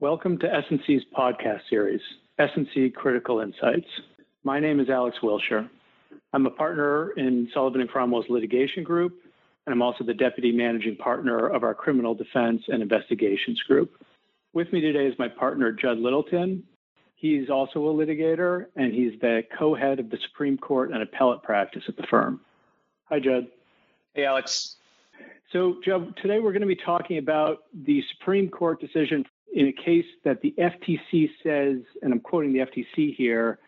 Welcome to S&C's podcast series, S&C Critical Insights. My name is Alex Willscher. I'm a partner in Sullivan and Cromwell's litigation group, and I'm also the deputy managing partner of our criminal defense and investigations group. With me today is my partner, Judd Littleton. He's also a litigator, and he's the co-head of the Supreme Court and appellate practice at the firm. Hi, Judd. Hey, Alex. So, Judd, today we're going to be talking about the Supreme Court decision in a case that the FTC says, and I'm quoting the FTC here,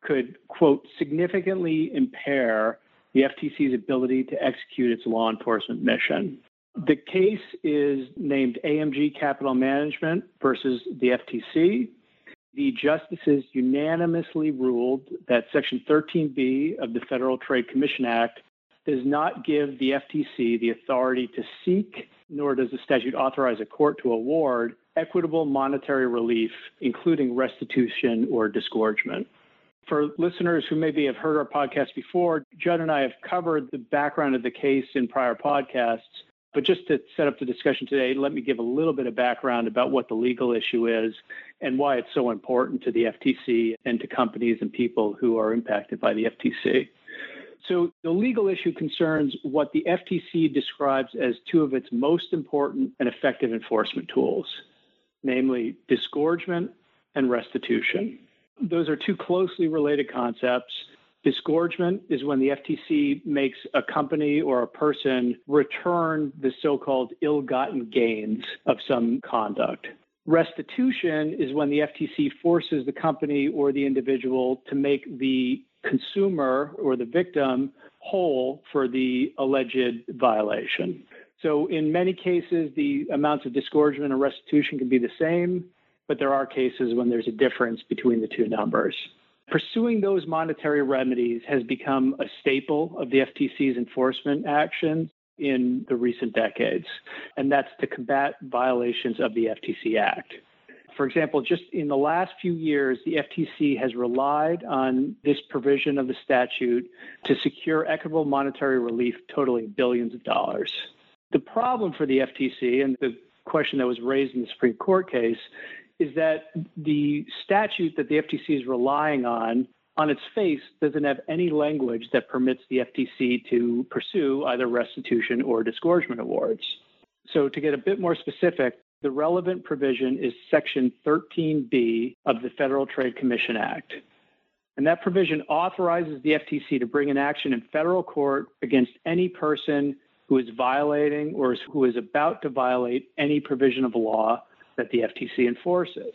could, quote, significantly impair the FTC's ability to execute its law enforcement mission. The case is named AMG Capital Management versus the FTC. The justices unanimously ruled that Section 13B of the Federal Trade Commission Act does not give the FTC the authority to seek, nor does the statute authorize a court to award equitable monetary relief, including restitution or disgorgement. For listeners who maybe have heard our podcast before, Judd and I have covered the background of the case in prior podcasts. But just to set up the discussion today, let me give a little bit of background about what the legal issue is and why it's so important to the FTC and to companies and people who are impacted by the FTC. So, the legal issue concerns what the FTC describes as two of its most important and effective enforcement tools namely disgorgement and restitution. Those are two closely related concepts. Disgorgement is when the FTC makes a company or a person return the so called ill gotten gains of some conduct. Restitution is when the FTC forces the company or the individual to make the consumer or the victim whole for the alleged violation. So, in many cases, the amounts of disgorgement and restitution can be the same, but there are cases when there's a difference between the two numbers. Pursuing those monetary remedies has become a staple of the FTC's enforcement actions in the recent decades, and that's to combat violations of the FTC Act. For example, just in the last few years, the FTC has relied on this provision of the statute to secure equitable monetary relief totaling billions of dollars. The problem for the FTC and the question that was raised in the Supreme Court case is that the statute that the FTC is relying on, on its face, doesn't have any language that permits the FTC to pursue either restitution or disgorgement awards. So, to get a bit more specific, the relevant provision is Section 13B of the Federal Trade Commission Act. And that provision authorizes the FTC to bring an action in federal court against any person who is violating or who is about to violate any provision of law that the FTC enforces.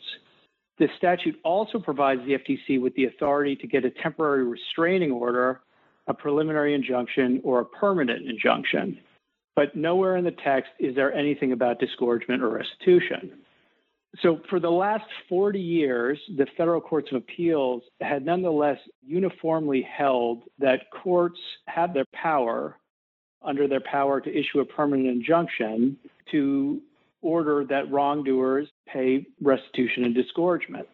The statute also provides the FTC with the authority to get a temporary restraining order, a preliminary injunction, or a permanent injunction. But nowhere in the text is there anything about disgorgement or restitution. So, for the last 40 years, the federal courts of appeals had nonetheless uniformly held that courts have their power under their power to issue a permanent injunction to order that wrongdoers pay restitution and disgorgement.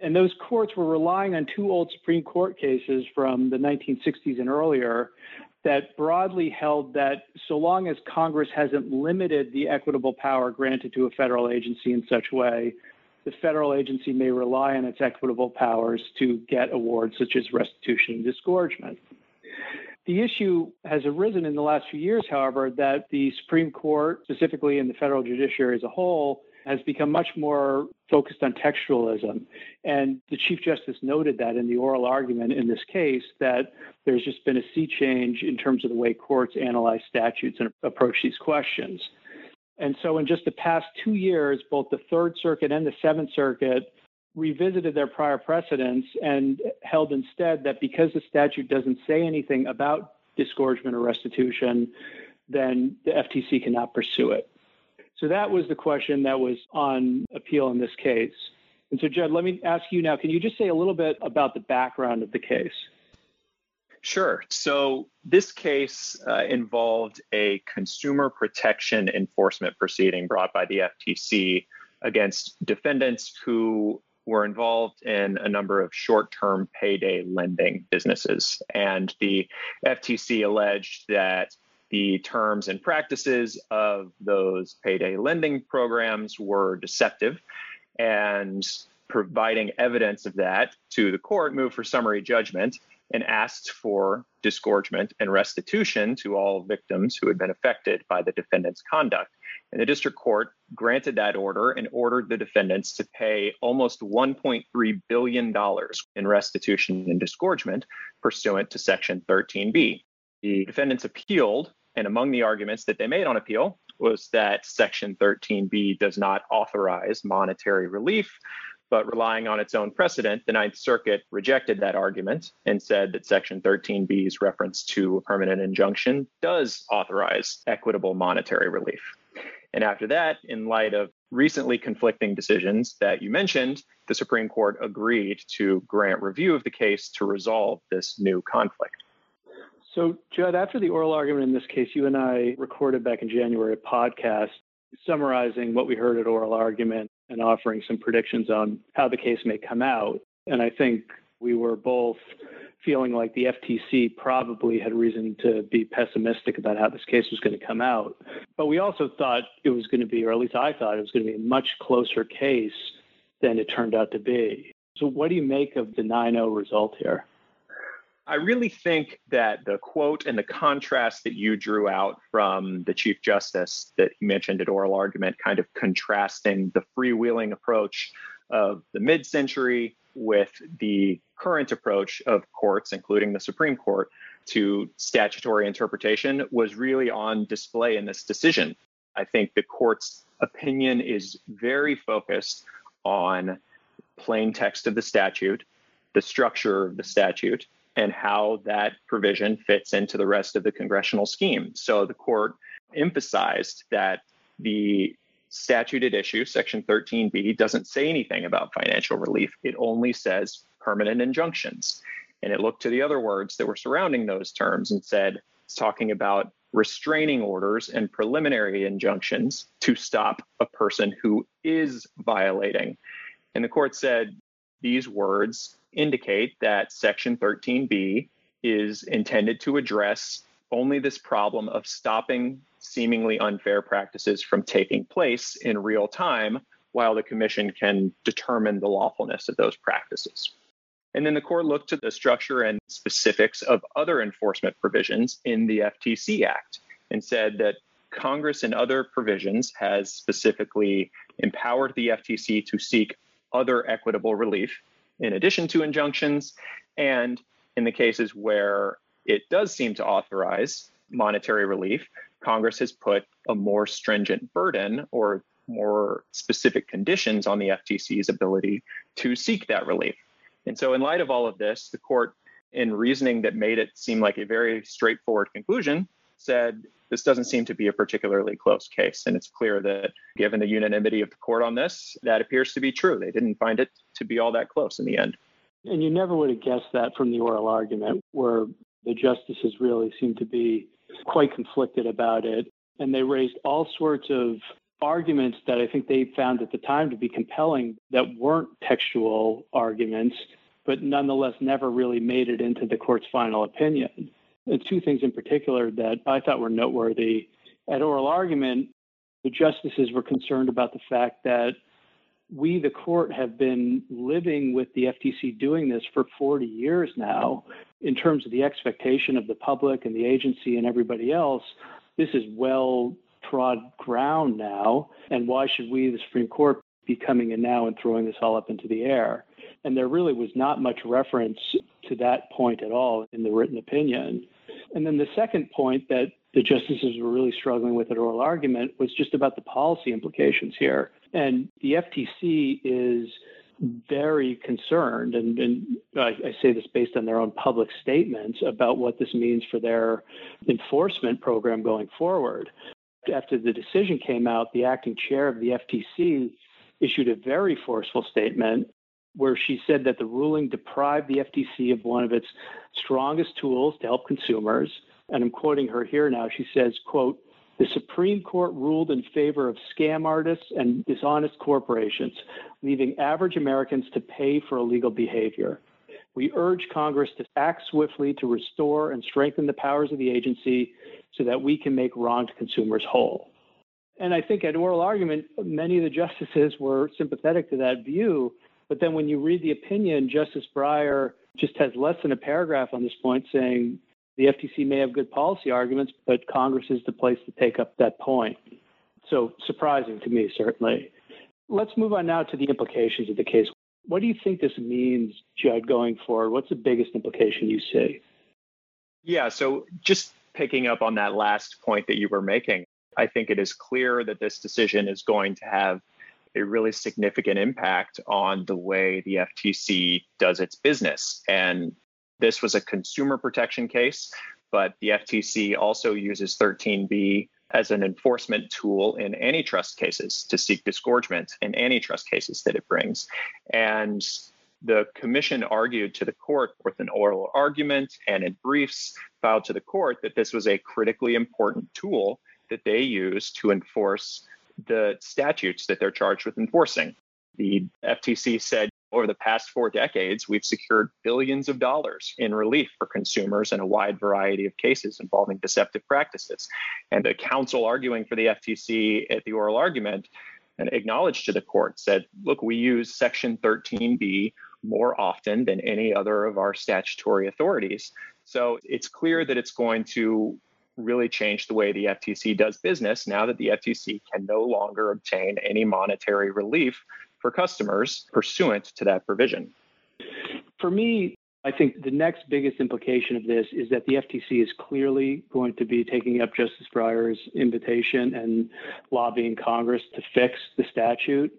And those courts were relying on two old Supreme Court cases from the 1960s and earlier that broadly held that so long as Congress hasn't limited the equitable power granted to a federal agency in such a way, the federal agency may rely on its equitable powers to get awards such as restitution and disgorgement. The issue has arisen in the last few years, however, that the Supreme Court, specifically in the federal judiciary as a whole, has become much more focused on textualism. And the Chief Justice noted that in the oral argument in this case, that there's just been a sea change in terms of the way courts analyze statutes and approach these questions. And so, in just the past two years, both the Third Circuit and the Seventh Circuit revisited their prior precedents and held instead that because the statute doesn't say anything about disgorgement or restitution, then the FTC cannot pursue it. So that was the question that was on appeal in this case. And so, Judd, let me ask you now can you just say a little bit about the background of the case? Sure. So, this case uh, involved a consumer protection enforcement proceeding brought by the FTC against defendants who were involved in a number of short term payday lending businesses. And the FTC alleged that the terms and practices of those payday lending programs were deceptive. And providing evidence of that to the court, moved for summary judgment and asked for disgorgement and restitution to all victims who had been affected by the defendant's conduct. And the district court granted that order and ordered the defendants to pay almost $1.3 billion in restitution and disgorgement pursuant to Section 13B. The defendants appealed, and among the arguments that they made on appeal was that Section 13B does not authorize monetary relief, but relying on its own precedent, the Ninth Circuit rejected that argument and said that Section 13B's reference to a permanent injunction does authorize equitable monetary relief. And after that, in light of recently conflicting decisions that you mentioned, the Supreme Court agreed to grant review of the case to resolve this new conflict. So, Judd, after the oral argument in this case, you and I recorded back in January a podcast summarizing what we heard at oral argument and offering some predictions on how the case may come out. And I think we were both feeling like the FTC probably had reason to be pessimistic about how this case was going to come out. But we also thought it was going to be, or at least I thought it was going to be a much closer case than it turned out to be. So, what do you make of the 9 0 result here? I really think that the quote and the contrast that you drew out from the Chief Justice that he mentioned at oral argument, kind of contrasting the freewheeling approach of the mid century with the current approach of courts, including the Supreme Court, to statutory interpretation was really on display in this decision. I think the court's opinion is very focused on plain text of the statute, the structure of the statute, and how that provision fits into the rest of the congressional scheme. So the court emphasized that the statute at issue, Section 13B, doesn't say anything about financial relief. It only says permanent injunctions. And it looked to the other words that were surrounding those terms and said it's talking about restraining orders and preliminary injunctions to stop a person who is violating. And the court said these words indicate that Section 13B is intended to address only this problem of stopping seemingly unfair practices from taking place in real time while the commission can determine the lawfulness of those practices. And then the court looked to the structure and specifics of other enforcement provisions in the FTC Act and said that Congress in other provisions has specifically empowered the FTC to seek other equitable relief in addition to injunctions. And in the cases where it does seem to authorize monetary relief, Congress has put a more stringent burden or more specific conditions on the FTC's ability to seek that relief. And so, in light of all of this, the court, in reasoning that made it seem like a very straightforward conclusion, said this doesn't seem to be a particularly close case. And it's clear that given the unanimity of the court on this, that appears to be true. They didn't find it to be all that close in the end. And you never would have guessed that from the oral argument, where the justices really seemed to be quite conflicted about it. And they raised all sorts of arguments that I think they found at the time to be compelling that weren't textual arguments, but nonetheless never really made it into the court's final opinion. Two things in particular that I thought were noteworthy. At oral argument, the justices were concerned about the fact that we, the court, have been living with the FTC doing this for 40 years now. In terms of the expectation of the public and the agency and everybody else, this is well trod ground now. And why should we, the Supreme Court, be coming in now and throwing this all up into the air? And there really was not much reference to that point at all in the written opinion. And then the second point that the justices were really struggling with at oral argument was just about the policy implications here. And the FTC is very concerned, and, and I, I, say this based on their own public statements about what this means for their enforcement program going forward. After the decision came out, the acting chair of the FTC issued a very forceful statement where she said that the ruling deprived the FTC of one of its strongest tools to help consumers. And I'm quoting her here now. She says, quote, The Supreme Court ruled in favor of scam artists and dishonest corporations, leaving average Americans to pay for illegal behavior. We urge Congress to act swiftly to restore and strengthen the powers of the agency so that we can make wronged consumers whole. And I think at oral argument, many of the justices were sympathetic to that view. But then when you read the opinion, Justice Breyer just has less than a paragraph on this point saying the FTC may have good policy arguments, but Congress is the place to take up that point. So surprising to me, certainly. Let's move on now to the implications of the case. What do you think this means, Judd, going forward? What's the biggest implication you see? Yeah, so just picking up on that last point that you were making, I think it is clear that this decision is going to have a really significant impact on the way the FTC does its business. And this was a consumer protection case, but the FTC also uses 13B as an enforcement tool in antitrust cases to seek disgorgement in antitrust cases that it brings. And the commission argued to the court with an oral argument and in briefs filed to the court that this was a critically important tool that they use to enforce the statutes that they're charged with enforcing. The FTC said over the past four decades, we've secured billions of dollars in relief for consumers in a wide variety of cases involving deceptive practices. And the counsel arguing for the FTC at the oral argument and acknowledged to the court said, look, we use Section 13B more often than any other of our statutory authorities. So it's clear that it's going to really change the way the FTC does business now that the FTC can no longer obtain any monetary relief for customers pursuant to that provision. For me, I think the next biggest implication of this is that the FTC is clearly going to be taking up Justice Breyer's invitation and lobbying Congress to fix the statute.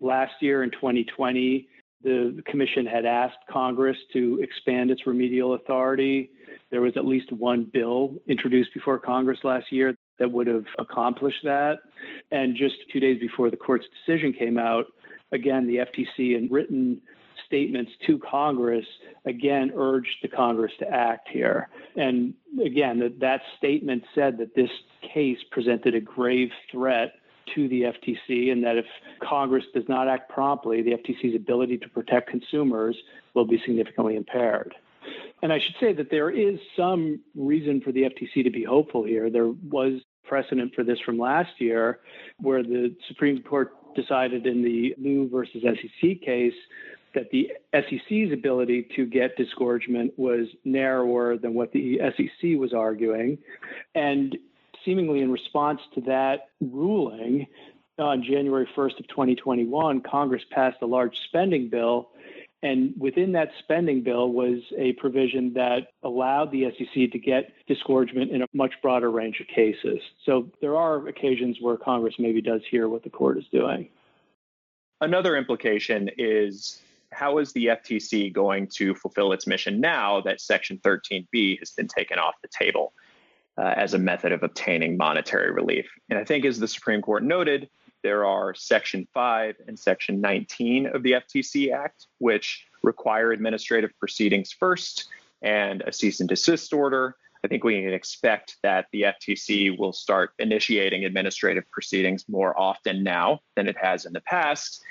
Last year in 2020, the commission had asked Congress to expand its remedial authority. There was at least one bill introduced before Congress last year that would have accomplished that. And just two days before the court's decision came out, again, the FTC in written statements to Congress again urged the Congress to act here. And again, that, that statement said that this case presented a grave threat to the FTC and that if Congress does not act promptly, the FTC's ability to protect consumers will be significantly impaired. And I should say that there is some reason for the FTC to be hopeful here. There was precedent for this from last year where the Supreme Court decided in the Liu versus SEC case that the SEC's ability to get disgorgement was narrower than what the SEC was arguing. And seemingly in response to that ruling, uh, on January 1st of 2021, Congress passed a large spending bill. And within that spending bill was a provision that allowed the SEC to get disgorgement in a much broader range of cases. So there are occasions where Congress maybe does hear what the court is doing. Another implication is how is the FTC going to fulfill its mission now that Section 13B has been taken off the table? Uh, as a method of obtaining monetary relief. And I think, as the Supreme Court noted, there are Section 5 and Section 19 of the FTC Act, which require administrative proceedings first and a cease and desist order. I think we can expect that the FTC will start initiating administrative proceedings more often now than it has in the past.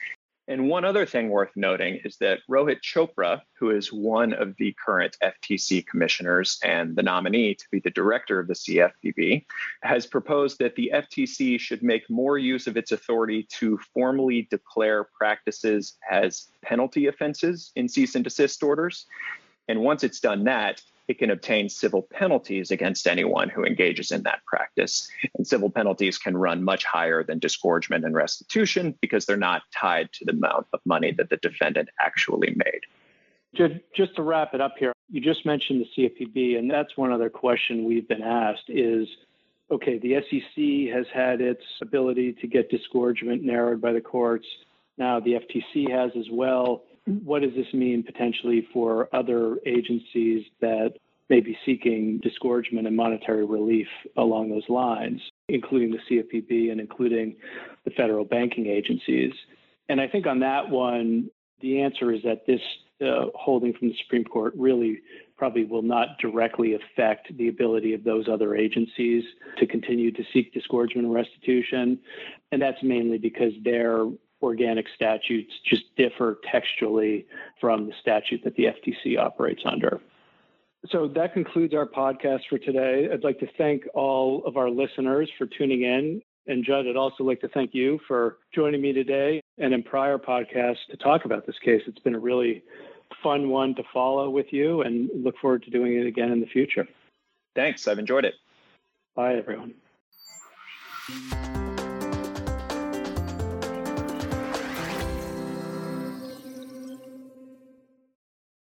And one other thing worth noting is that Rohit Chopra, who is one of the current FTC commissioners and the nominee to be the director of the CFPB, has proposed that the FTC should make more use of its authority to formally declare practices as penalty offenses in cease and desist orders. And once it's done that, it can obtain civil penalties against anyone who engages in that practice. And civil penalties can run much higher than disgorgement and restitution because they're not tied to the amount of money that the defendant actually made. Just to wrap it up here, you just mentioned the CFPB, and that's one other question we've been asked is okay, the SEC has had its ability to get disgorgement narrowed by the courts. Now the FTC has as well what does this mean potentially for other agencies that may be seeking disgorgement and monetary relief along those lines, including the CFPB and including the federal banking agencies? And I think on that one, the answer is that this uh, holding from the Supreme Court really probably will not directly affect the ability of those other agencies to continue to seek disgorgement and restitution. And that's mainly because their organic statutes just differ textually from the statute that the FTC operates under. So that concludes our podcast for today. I'd like to thank all of our listeners for tuning in. And Judd, I'd also like to thank you for joining me today and in prior podcasts to talk about this case. It's been a really fun one to follow with you and look forward to doing it again in the future. Thanks. I've enjoyed it. Bye, everyone.